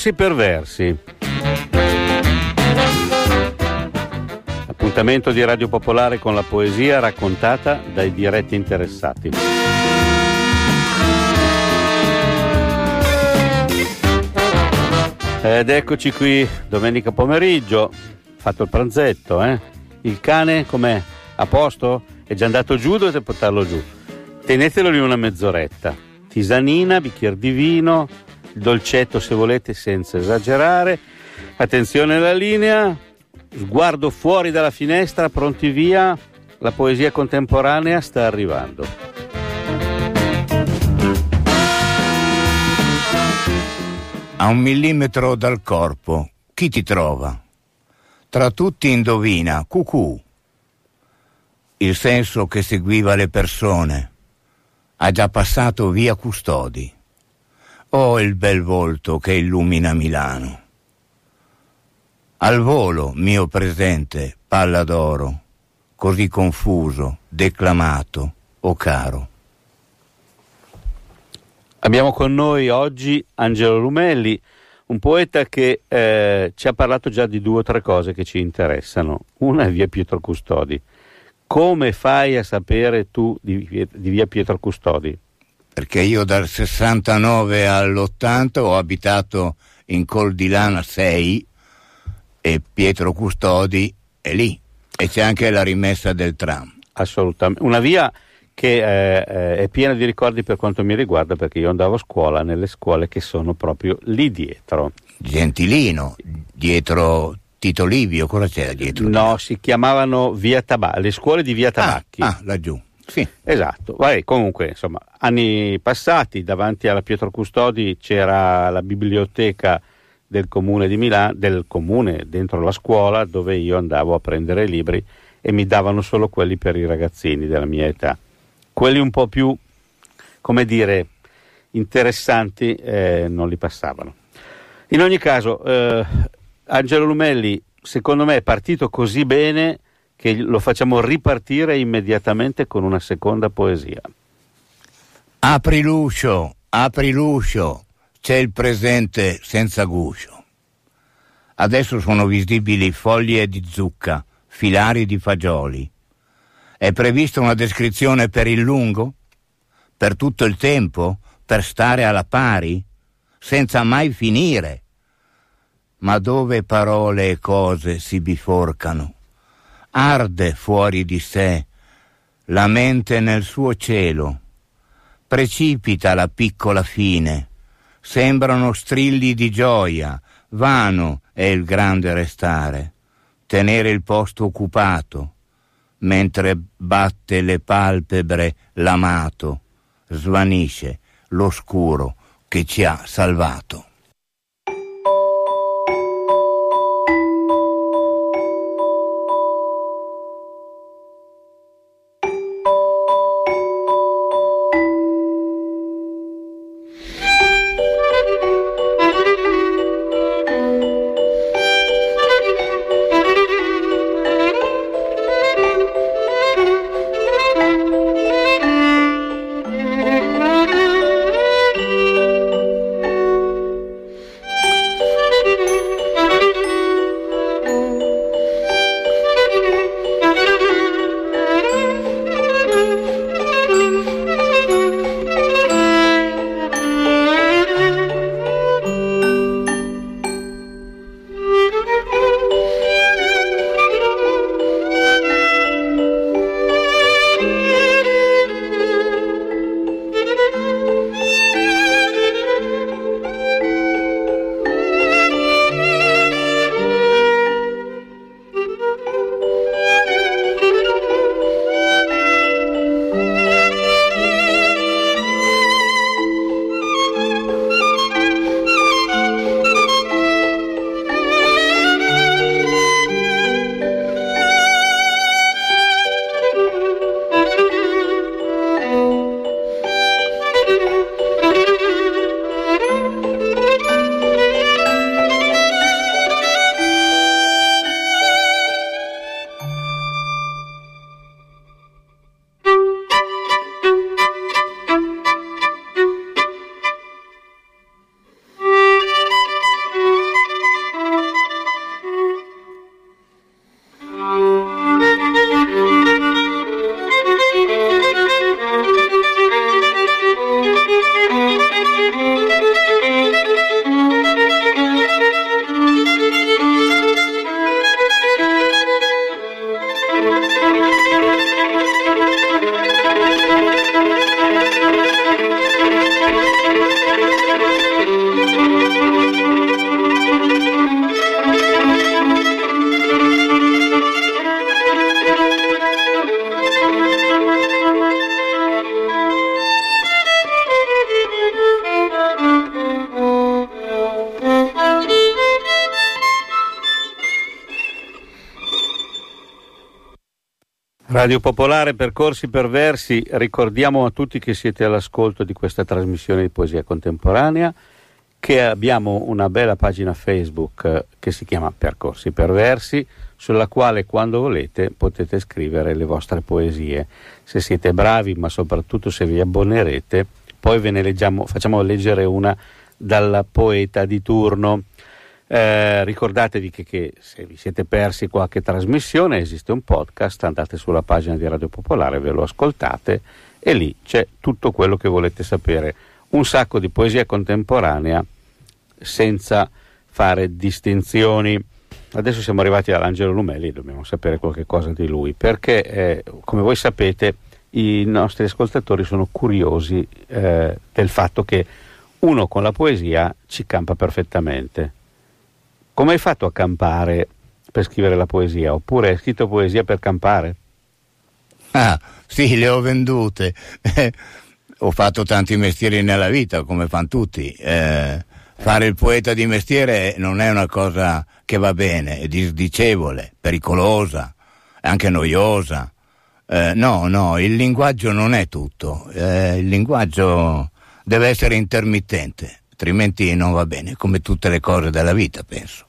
Percorsi perversi. Appuntamento di Radio Popolare con la poesia raccontata dai diretti interessati. Ed eccoci qui domenica pomeriggio, fatto il pranzetto, eh? Il cane com'è? A posto? È già andato giù, dovete portarlo giù. Tenetelo lì una mezz'oretta. Tisanina, bicchiere di vino, dolcetto se volete senza esagerare. Attenzione alla linea, sguardo fuori dalla finestra, pronti via. La poesia contemporanea sta arrivando. A un millimetro dal corpo, chi ti trova? Tra tutti indovina, cucù. Il senso che seguiva le persone. Ha già passato via Custodi. Oh, il bel volto che illumina Milano. Al volo, mio presente, palla d'oro, così confuso, declamato, o oh caro. Abbiamo con noi oggi Angelo Lumelli, un poeta che eh, ci ha parlato già di due o tre cose che ci interessano. Una è via Pietro Custodi. Come fai a sapere tu di, di via Pietro Custodi? Perché io dal 69 all'80 ho abitato in Col di Lana 6 e Pietro Custodi è lì e c'è anche la rimessa del tram. Assolutamente. Una via che eh, eh, è piena di ricordi per quanto mi riguarda perché io andavo a scuola nelle scuole che sono proprio lì dietro. Gentilino, dietro Tito Livio, cosa c'era dietro? No, si chiamavano Via Tabacchi, le scuole di Via ah, Tabacchi. Ah, ah laggiù. Sì. Esatto, Vai, comunque insomma anni passati davanti alla Pietro Custodi c'era la biblioteca del comune di Milano, del comune dentro la scuola dove io andavo a prendere libri e mi davano solo quelli per i ragazzini della mia età quelli un po' più, come dire, interessanti eh, non li passavano. In ogni caso, eh, Angelo Lumelli, secondo me, è partito così bene che lo facciamo ripartire immediatamente con una seconda poesia. Apri l'uscio, apri l'uscio, c'è il presente senza guscio. Adesso sono visibili foglie di zucca, filari di fagioli è prevista una descrizione per il lungo? Per tutto il tempo? Per stare alla pari? Senza mai finire? Ma dove parole e cose si biforcano? Arde fuori di sé la mente nel suo cielo. Precipita la piccola fine. Sembrano strilli di gioia. Vano è il grande restare. Tenere il posto occupato mentre batte le palpebre l'amato, svanisce l'oscuro che ci ha salvato. Radio Popolare Percorsi Perversi, ricordiamo a tutti che siete all'ascolto di questa trasmissione di poesia contemporanea, che abbiamo una bella pagina Facebook eh, che si chiama Percorsi Perversi, sulla quale quando volete potete scrivere le vostre poesie. Se siete bravi, ma soprattutto se vi abbonerete, poi ve ne leggiamo, facciamo leggere una dal poeta di turno. Eh, ricordatevi che, che, se vi siete persi qualche trasmissione esiste un podcast, andate sulla pagina di Radio Popolare, ve lo ascoltate e lì c'è tutto quello che volete sapere. Un sacco di poesia contemporanea senza fare distinzioni. Adesso siamo arrivati all'Angelo Lumelli, dobbiamo sapere qualche cosa di lui, perché eh, come voi sapete i nostri ascoltatori sono curiosi eh, del fatto che uno con la poesia ci campa perfettamente come hai fatto a campare per scrivere la poesia? Oppure hai scritto poesia per campare? Ah, sì, le ho vendute. ho fatto tanti mestieri nella vita, come fanno tutti. Eh, fare il poeta di mestiere non è una cosa che va bene, è disdicevole, pericolosa, anche noiosa. Eh, no, no, il linguaggio non è tutto. Eh, il linguaggio deve essere intermittente, altrimenti non va bene, come tutte le cose della vita, penso.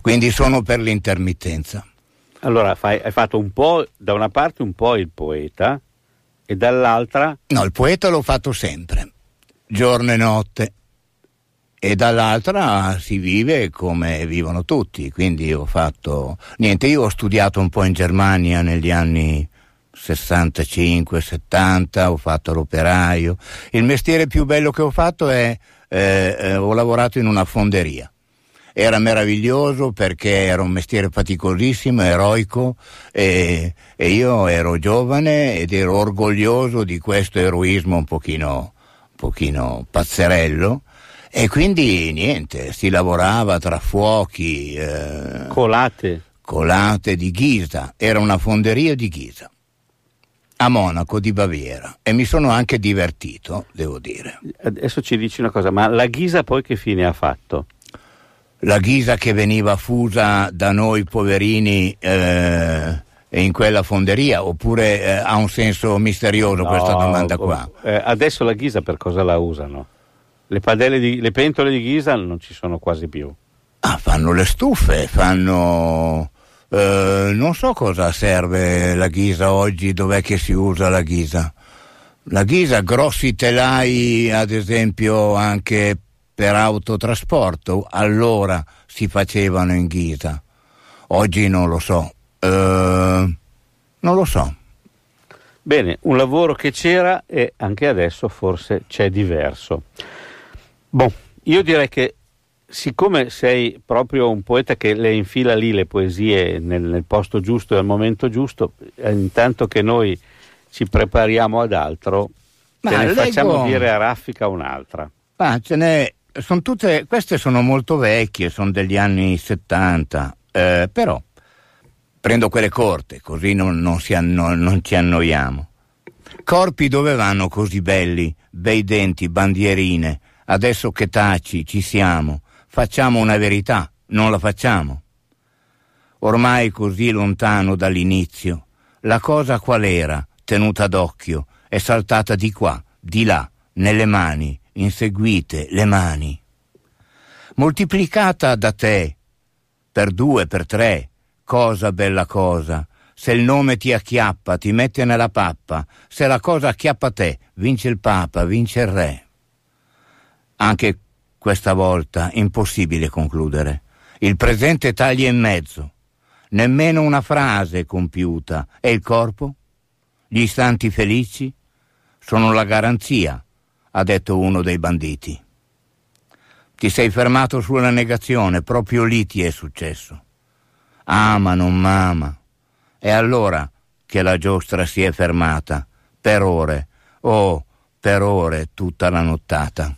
Quindi sono per l'intermittenza. Allora fai, hai fatto un po', da una parte un po' il poeta e dall'altra... No, il poeta l'ho fatto sempre, giorno e notte. E dall'altra si vive come vivono tutti, quindi ho fatto... Niente, io ho studiato un po' in Germania negli anni 65-70, ho fatto l'operaio. Il mestiere più bello che ho fatto è... Eh, eh, ho lavorato in una fonderia era meraviglioso perché era un mestiere faticosissimo, eroico e, e, io ero giovane ed ero orgoglioso di questo eroismo un pochino, un pochino pazzerello e quindi niente, si lavorava tra fuochi. Eh, colate. Colate di Ghisa, era una fonderia di Ghisa a Monaco di Baviera e mi sono anche divertito, devo dire. Adesso ci dici una cosa, ma la Ghisa poi che fine ha fatto? La ghisa che veniva fusa da noi poverini eh, in quella fonderia oppure eh, ha un senso misterioso no, questa domanda qua? Eh, adesso la ghisa per cosa la usano? Le, di, le, pentole di ghisa non ci sono quasi più. Ah, fanno le stufe, fanno... Eh, non so cosa serve la ghisa oggi, dov'è che si usa la ghisa. La ghisa, grossi telai ad esempio anche per autotrasporto, allora si facevano in ghisa. Oggi non lo so. Uh, non lo so. Bene, un lavoro che c'era e anche adesso forse c'è diverso. Boh, io direi che siccome sei proprio un poeta che le infila lì le poesie nel, nel posto giusto e al momento giusto, eh, intanto che noi ci prepariamo ad altro, Ma te ne leggo... facciamo dire a raffica un'altra. Ma ce n'è sono tutte, queste sono molto vecchie, sono degli anni 70, eh, però prendo quelle corte, così non, non, anno, non ci annoiamo. Corpi dove vanno così belli, bei denti, bandierine, adesso che taci ci siamo, facciamo una verità, non la facciamo. Ormai così lontano dall'inizio, la cosa qual era, tenuta d'occhio, è saltata di qua, di là, nelle mani, inseguite le mani. Moltiplicata da te, per due, per tre, cosa bella cosa, se il nome ti acchiappa, ti mette nella pappa, se la cosa acchiappa te, vince il Papa, vince il Re. Anche questa volta impossibile concludere. Il presente taglia in mezzo. Nemmeno una frase compiuta. E il corpo? Gli istanti felici? Sono la garanzia ha detto uno dei banditi. Ti sei fermato sulla negazione, proprio lì ti è successo. Ama, non mama. E allora che la giostra si è fermata, per ore, oh, per ore tutta la nottata.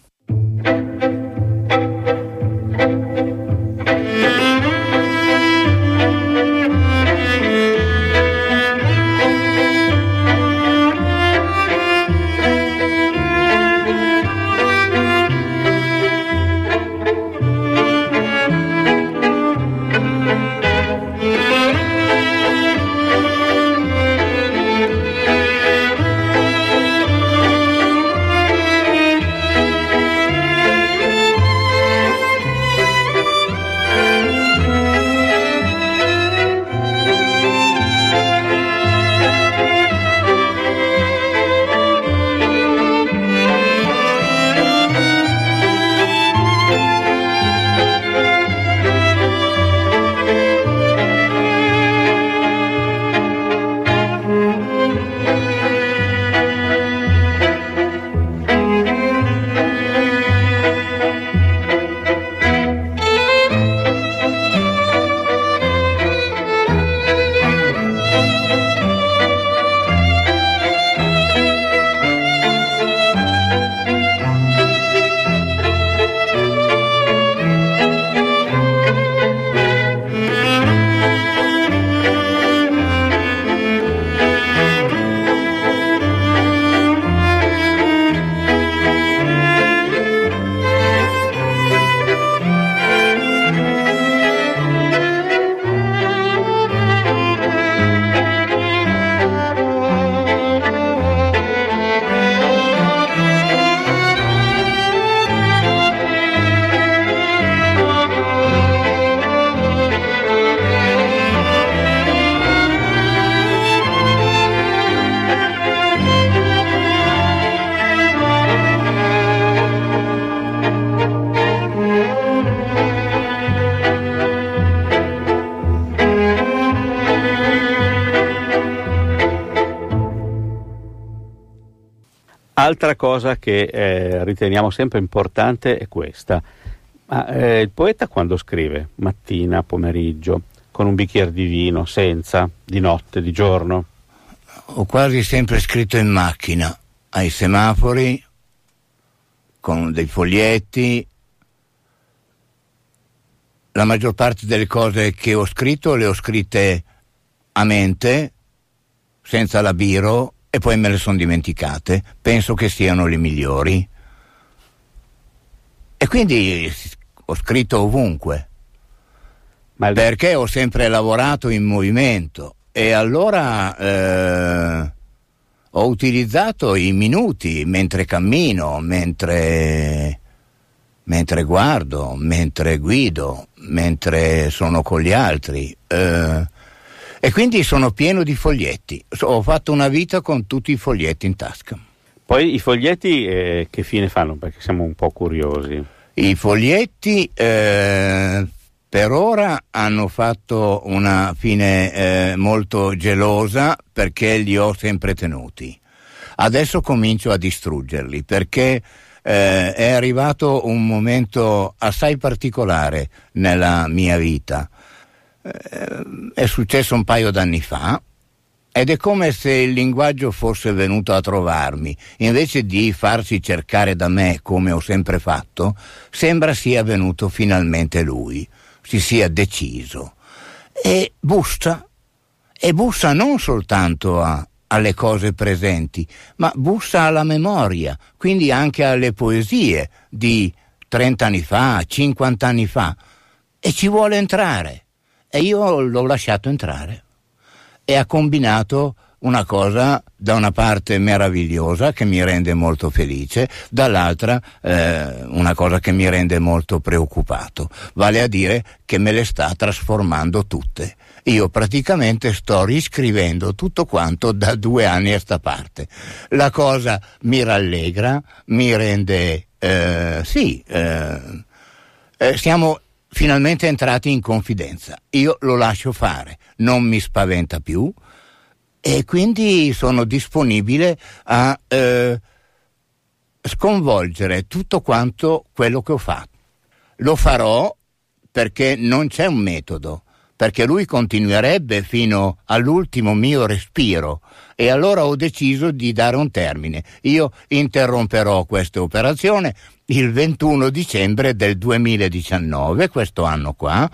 Altra cosa che eh, riteniamo sempre importante è questa. Ma, eh, il poeta quando scrive? Mattina, pomeriggio, con un bicchiere di vino, senza, di notte, di giorno? Ho quasi sempre scritto in macchina, ai semafori, con dei foglietti. La maggior parte delle cose che ho scritto le ho scritte a mente, senza la biro e poi me le sono dimenticate. Penso che siano le migliori. E quindi ho scritto ovunque. Il... Perché ho sempre lavorato in movimento e allora eh, ho utilizzato i minuti mentre cammino, mentre, mentre guardo, mentre guido, mentre sono con gli altri. Eh, e quindi sono pieno di foglietti. Ho fatto una vita con tutti i foglietti in tasca. Poi i foglietti eh, che fine fanno? Perché siamo un po' curiosi. I foglietti eh, per ora hanno fatto una fine eh, molto gelosa perché li ho sempre tenuti. Adesso comincio a distruggerli perché eh, è arrivato un momento assai particolare nella mia vita è successo un paio d'anni fa ed è come se il linguaggio fosse venuto a trovarmi. Invece di farsi cercare da me come ho sempre fatto, sembra sia venuto finalmente lui, si sia deciso. E bussa, e bussa non soltanto a, alle cose presenti, ma bussa alla memoria, quindi anche alle poesie di 30 anni fa, 50 anni fa, e ci vuole entrare. E io l'ho lasciato entrare e ha combinato una cosa da una parte meravigliosa che mi rende molto felice, dall'altra eh, una cosa che mi rende molto preoccupato, vale a dire che me le sta trasformando tutte. Io praticamente sto riscrivendo tutto quanto da due anni a sta parte. La cosa mi rallegra, mi rende... Eh, sì, eh, eh siamo finalmente entrati in confidenza. Io lo lascio fare, non mi spaventa più e quindi sono disponibile a eh, sconvolgere tutto quanto quello che ho fatto. Lo farò perché non c'è un metodo, perché lui continuerebbe fino all'ultimo mio respiro e allora ho deciso di dare un termine. Io interromperò questa operazione il 21 dicembre del 2019, questo anno qua,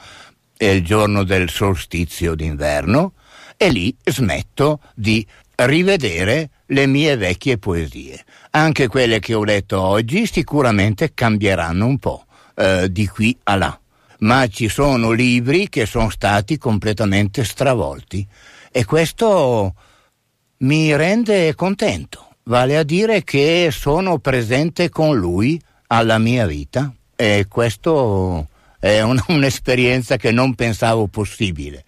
è il giorno del solstizio d'inverno, e lì smetto di rivedere le mie vecchie poesie. Anche quelle che ho letto oggi sicuramente cambieranno un po' eh, di qui a là, ma ci sono libri che sono stati completamente stravolti e questo mi rende contento. Vale a dire che sono presente con lui alla mia vita e questo è un, un'esperienza che non pensavo possibile.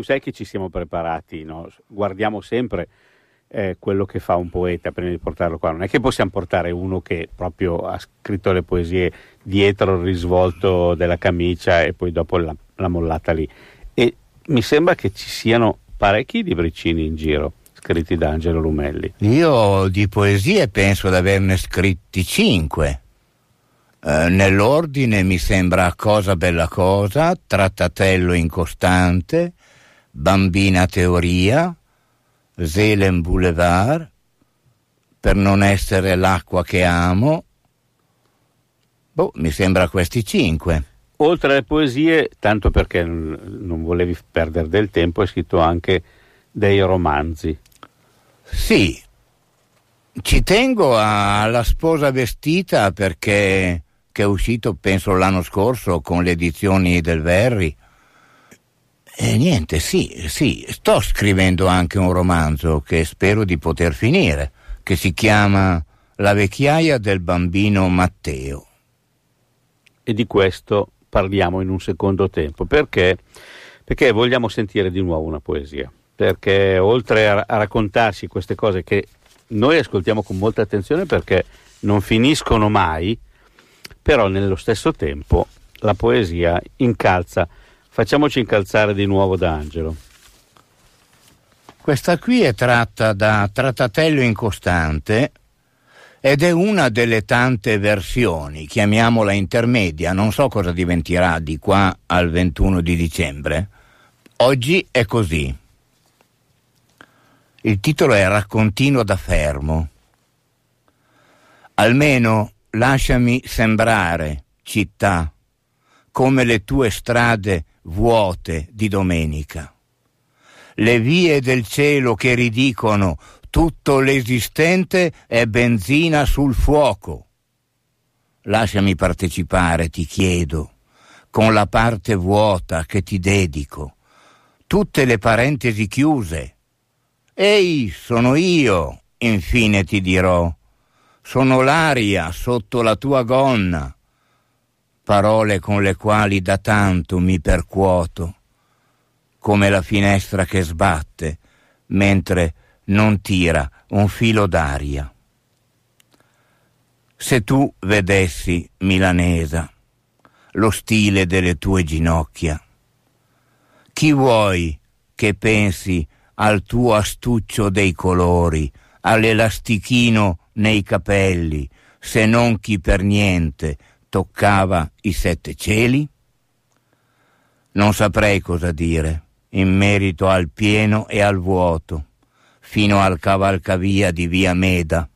Tu sai che ci siamo preparati, no? guardiamo sempre eh, quello che fa un poeta prima di portarlo qua. Non è che possiamo portare uno che proprio ha scritto le poesie dietro il risvolto della camicia e poi dopo l'ha, l'ha mollata lì. E mi sembra che ci siano parecchi libricini in giro scritti da Angelo Lumelli. Io di poesie penso di averne scritti cinque. Eh, nell'ordine mi sembra Cosa bella cosa, Trattatello incostante, Bambina teoria, Zelen Boulevard, Per non essere l'acqua che amo. Boh, mi sembra questi cinque. Oltre alle poesie, tanto perché non volevi perdere del tempo, hai scritto anche dei romanzi. Sì, ci tengo alla sposa vestita perché che è uscito penso l'anno scorso con le edizioni del Verri. E niente, sì, sì, sto scrivendo anche un romanzo che spero di poter finire, che si chiama La vecchiaia del bambino Matteo. E di questo parliamo in un secondo tempo, perché, perché vogliamo sentire di nuovo una poesia, perché oltre a, a raccontarsi queste cose che noi ascoltiamo con molta attenzione perché non finiscono mai, però nello stesso tempo la poesia incalza. Facciamoci incalzare di nuovo da Angelo. Questa qui è tratta da Trattatello incostante ed è una delle tante versioni, chiamiamola intermedia, non so cosa diventerà di qua al 21 di dicembre. Oggi è così. Il titolo è Raccontino da fermo. Almeno lasciami sembrare, città, come le tue strade vuote di domenica. Le vie del cielo che ridicono tutto l'esistente è benzina sul fuoco. Lasciami partecipare, ti chiedo, con la parte vuota che ti dedico, tutte le parentesi chiuse. Ehi, sono io, infine ti dirò sono l'aria sotto la tua gonna, parole con le quali da tanto mi percuoto, come la finestra che sbatte mentre non tira un filo d'aria. Se tu vedessi, milanesa, lo stile delle tue ginocchia, chi vuoi che pensi al tuo astuccio dei colori, all'elastichino nei capelli, se non chi per niente toccava i sette cieli? Non saprei cosa dire in merito al pieno e al vuoto, fino al cavalcavia di via Meda.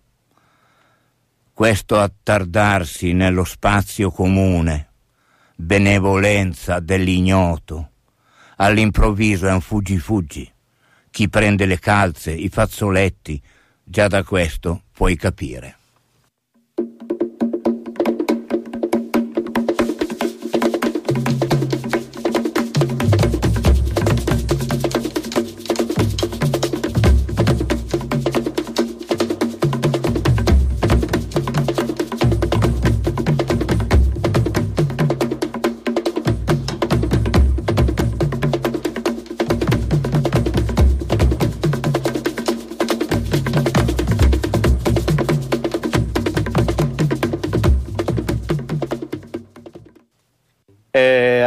Questo attardarsi nello spazio comune, benevolenza dell'ignoto, all'improvviso è un fuggi-fuggi. Chi prende le calze, i fazzoletti, Già da questo puoi capire.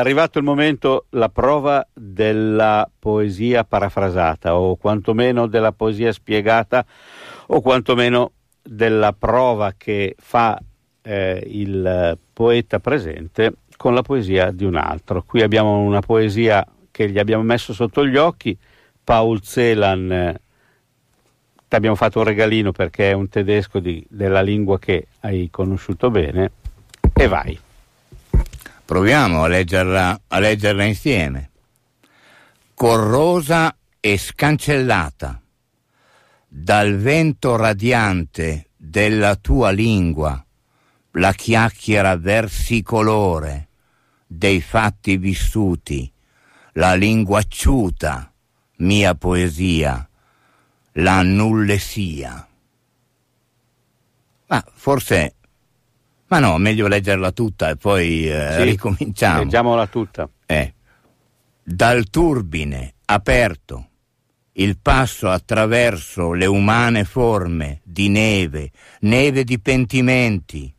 Arrivato il momento, la prova della poesia parafrasata o quantomeno della poesia spiegata o quantomeno della prova che fa eh, il poeta presente con la poesia di un altro. Qui abbiamo una poesia che gli abbiamo messo sotto gli occhi, Paul Celan, ti abbiamo fatto un regalino perché è un tedesco di, della lingua che hai conosciuto bene e vai. Proviamo a leggerla, a leggerla insieme. Corrosa e scancellata dal vento radiante della tua lingua, la chiacchiera versicolore dei fatti vissuti, la lingua acciuta, mia poesia, la nullessia. Ma forse ma no, meglio leggerla tutta e poi eh, sì, ricominciamo. Leggiamola tutta. Eh. dal turbine aperto il passo attraverso le umane forme di neve, neve di pentimenti,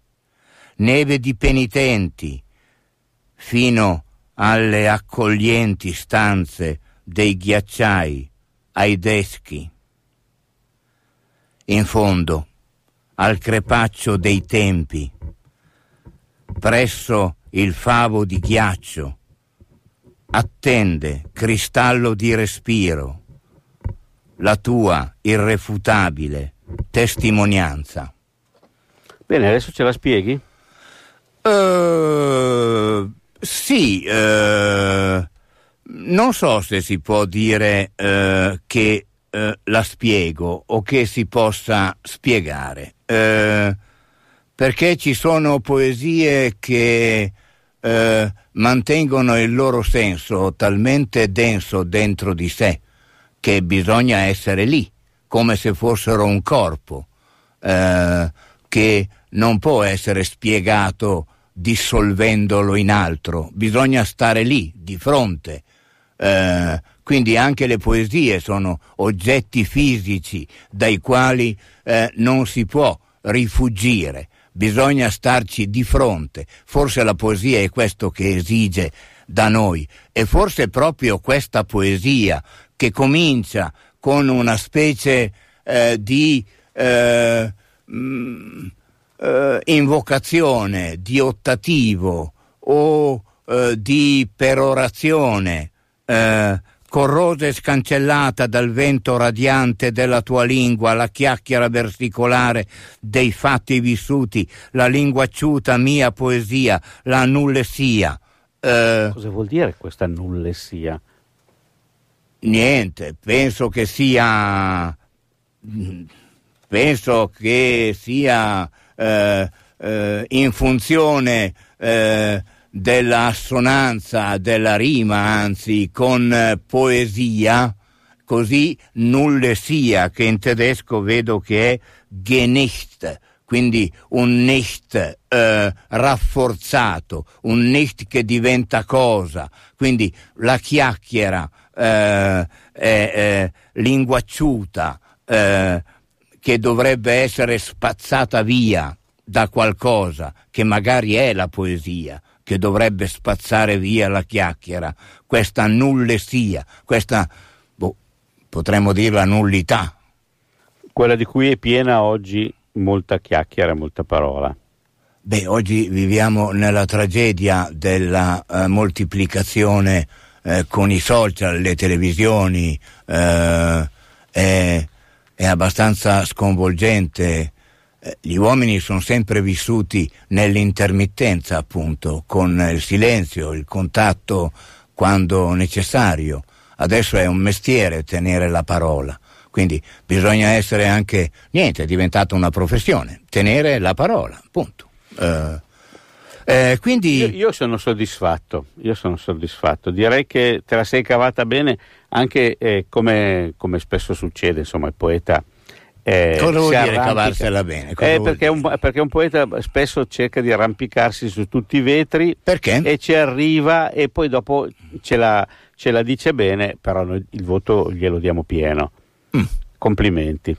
neve di penitenti, fino alle accoglienti stanze dei ghiacciai, ai deschi. In fondo, al crepaccio dei tempi, presso il favo di ghiaccio, attende, cristallo di respiro, la tua irrefutabile testimonianza. Bene, adesso ce la spieghi? Uh, sì, uh, non so se si può dire uh, che la spiego o che si possa spiegare, perché ci sono poesie che mantengono il loro senso talmente denso dentro di sé che bisogna essere lì, come se fossero un corpo, eh, che non può essere spiegato dissolvendolo in altro, bisogna stare lì, di fronte. Eh, quindi anche le poesie sono oggetti fisici dai quali eh, non si può rifugire, bisogna starci di fronte. Forse la poesia è questo che esige da noi e forse proprio questa poesia che comincia con una specie eh, di eh, mh, mm, eh, invocazione, di ottativo o eh, di perorazione, eh, corrosa e scancellata dal vento radiante della tua lingua, la chiacchiera versicolare dei fatti vissuti, la linguacciuta mia poesia, la nullessia. Eh, Cosa vuol dire questa nullessia? Niente, penso che sia penso che sia eh, eh, in funzione eh, dell'assonanza, della rima, anzi, con eh, poesia, così nulle sia, che in tedesco vedo che è genicht, quindi un nicht eh, rafforzato, un nicht che diventa cosa, quindi la chiacchiera eh, eh, linguacciuta che dovrebbe essere spazzata via da qualcosa che magari è la poesia, che dovrebbe spazzare via la chiacchiera, questa nullessia, questa, boh, potremmo dirla nullità. Quella di cui è piena oggi molta chiacchiera, molta parola. Beh, oggi viviamo nella tragedia della eh, moltiplicazione eh, con i social, le televisioni, eh, è, è, abbastanza sconvolgente. Eh, gli uomini sono sempre vissuti nell'intermittenza, appunto, con il silenzio, il contatto quando necessario. Adesso è un mestiere tenere la parola. Quindi bisogna essere anche, niente, è diventata una professione, tenere la parola, punto. Uh, eh, quindi... io, io, sono soddisfatto, io sono soddisfatto, direi che te la sei cavata bene anche eh, come, come, spesso succede, insomma il poeta... Eh, Cosa vuol dire cavarsela bene? Eh, perché, un, perché, un, poeta spesso cerca di arrampicarsi su tutti i vetri perché? e ci arriva e poi dopo ce la, ce la dice bene, però noi il voto glielo diamo pieno. Mm. Complimenti.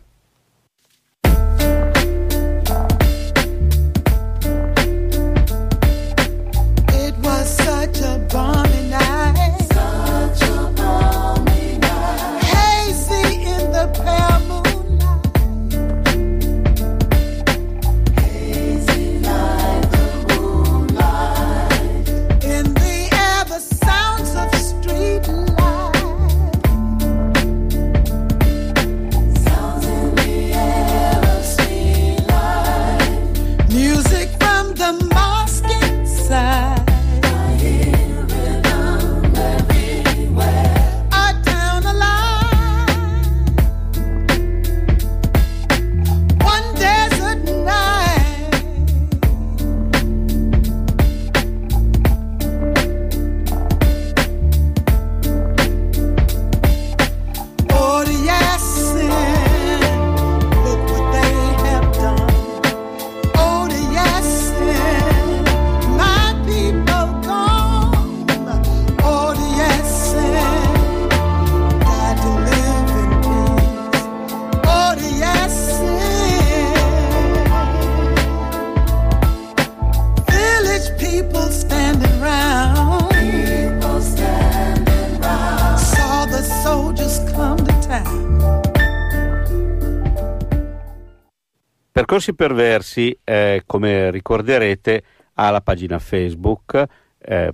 Percorsi Perversi, eh, come ricorderete, ha la pagina Facebook eh,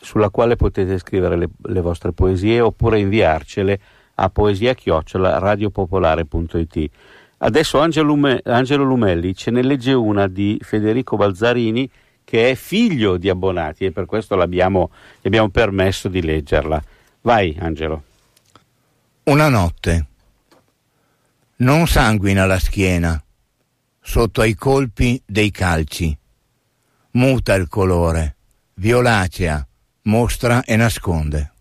sulla quale potete scrivere le, le, vostre poesie oppure inviarcele a poesia-radiopopolare.it. Adesso Angelo, Lume, Angelo Lumelli ce ne legge una di Federico Balzarini che è figlio di abbonati e per questo gli abbiamo permesso di leggerla. Vai Angelo. Una notte. Non sanguina la schiena sotto ai colpi dei calci. Muta il colore, violacea, mostra e nasconde.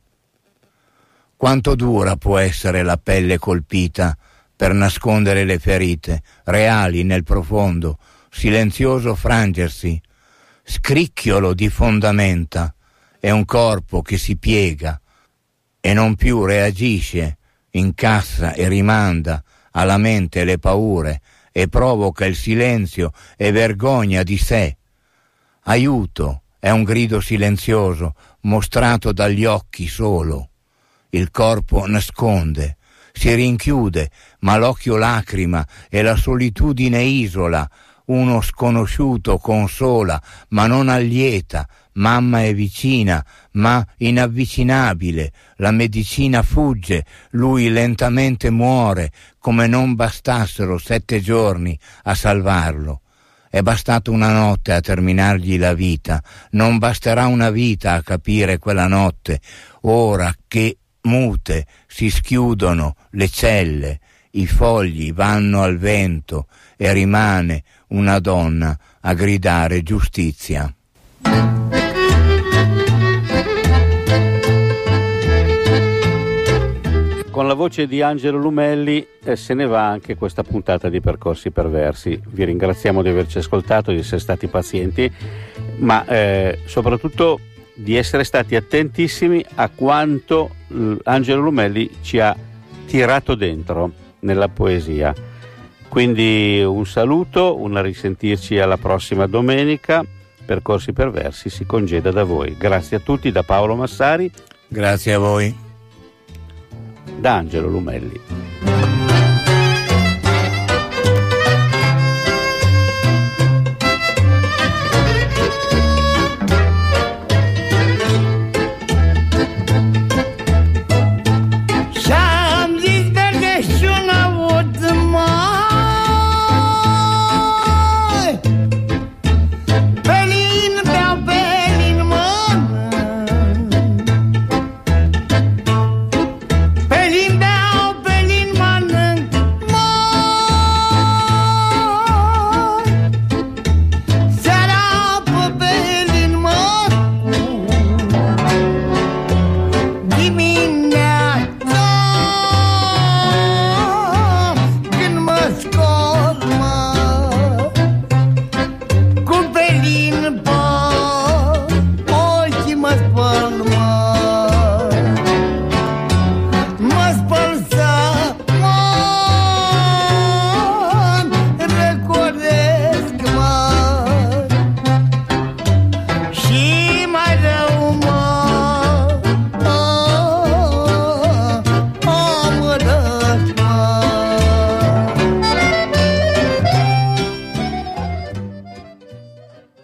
Quanto dura può essere la pelle colpita per nascondere le ferite, reali nel profondo, silenzioso frangersi, scricchiolo di fondamenta, è un corpo che si piega e non più reagisce, incassa e rimanda alla mente le paure e provoca il silenzio e vergogna di sé. Aiuto è un grido silenzioso mostrato dagli occhi solo. Il corpo nasconde, si rinchiude, ma l'occhio lacrima e la solitudine isola, uno sconosciuto consola, ma non allieta, mamma è vicina, ma inavvicinabile, la medicina fugge, lui lentamente muore, come non bastassero sette giorni a salvarlo. È bastata una notte a terminargli la vita, non basterà una vita a capire quella notte, ora che mute si schiudono le celle, i fogli vanno al vento e rimane una donna a gridare giustizia. Con la voce di Angelo Lumelli eh, se ne va anche questa puntata di Percorsi Perversi. Vi ringraziamo di averci ascoltato, di essere stati pazienti, ma eh, soprattutto di essere stati attentissimi a quanto Angelo Lumelli ci ha tirato dentro nella poesia. Quindi un saluto, una risentirci alla prossima domenica. Percorsi Perversi si congeda da voi. Grazie a tutti da Paolo Massari. Grazie a voi. Da Angelo Lumelli.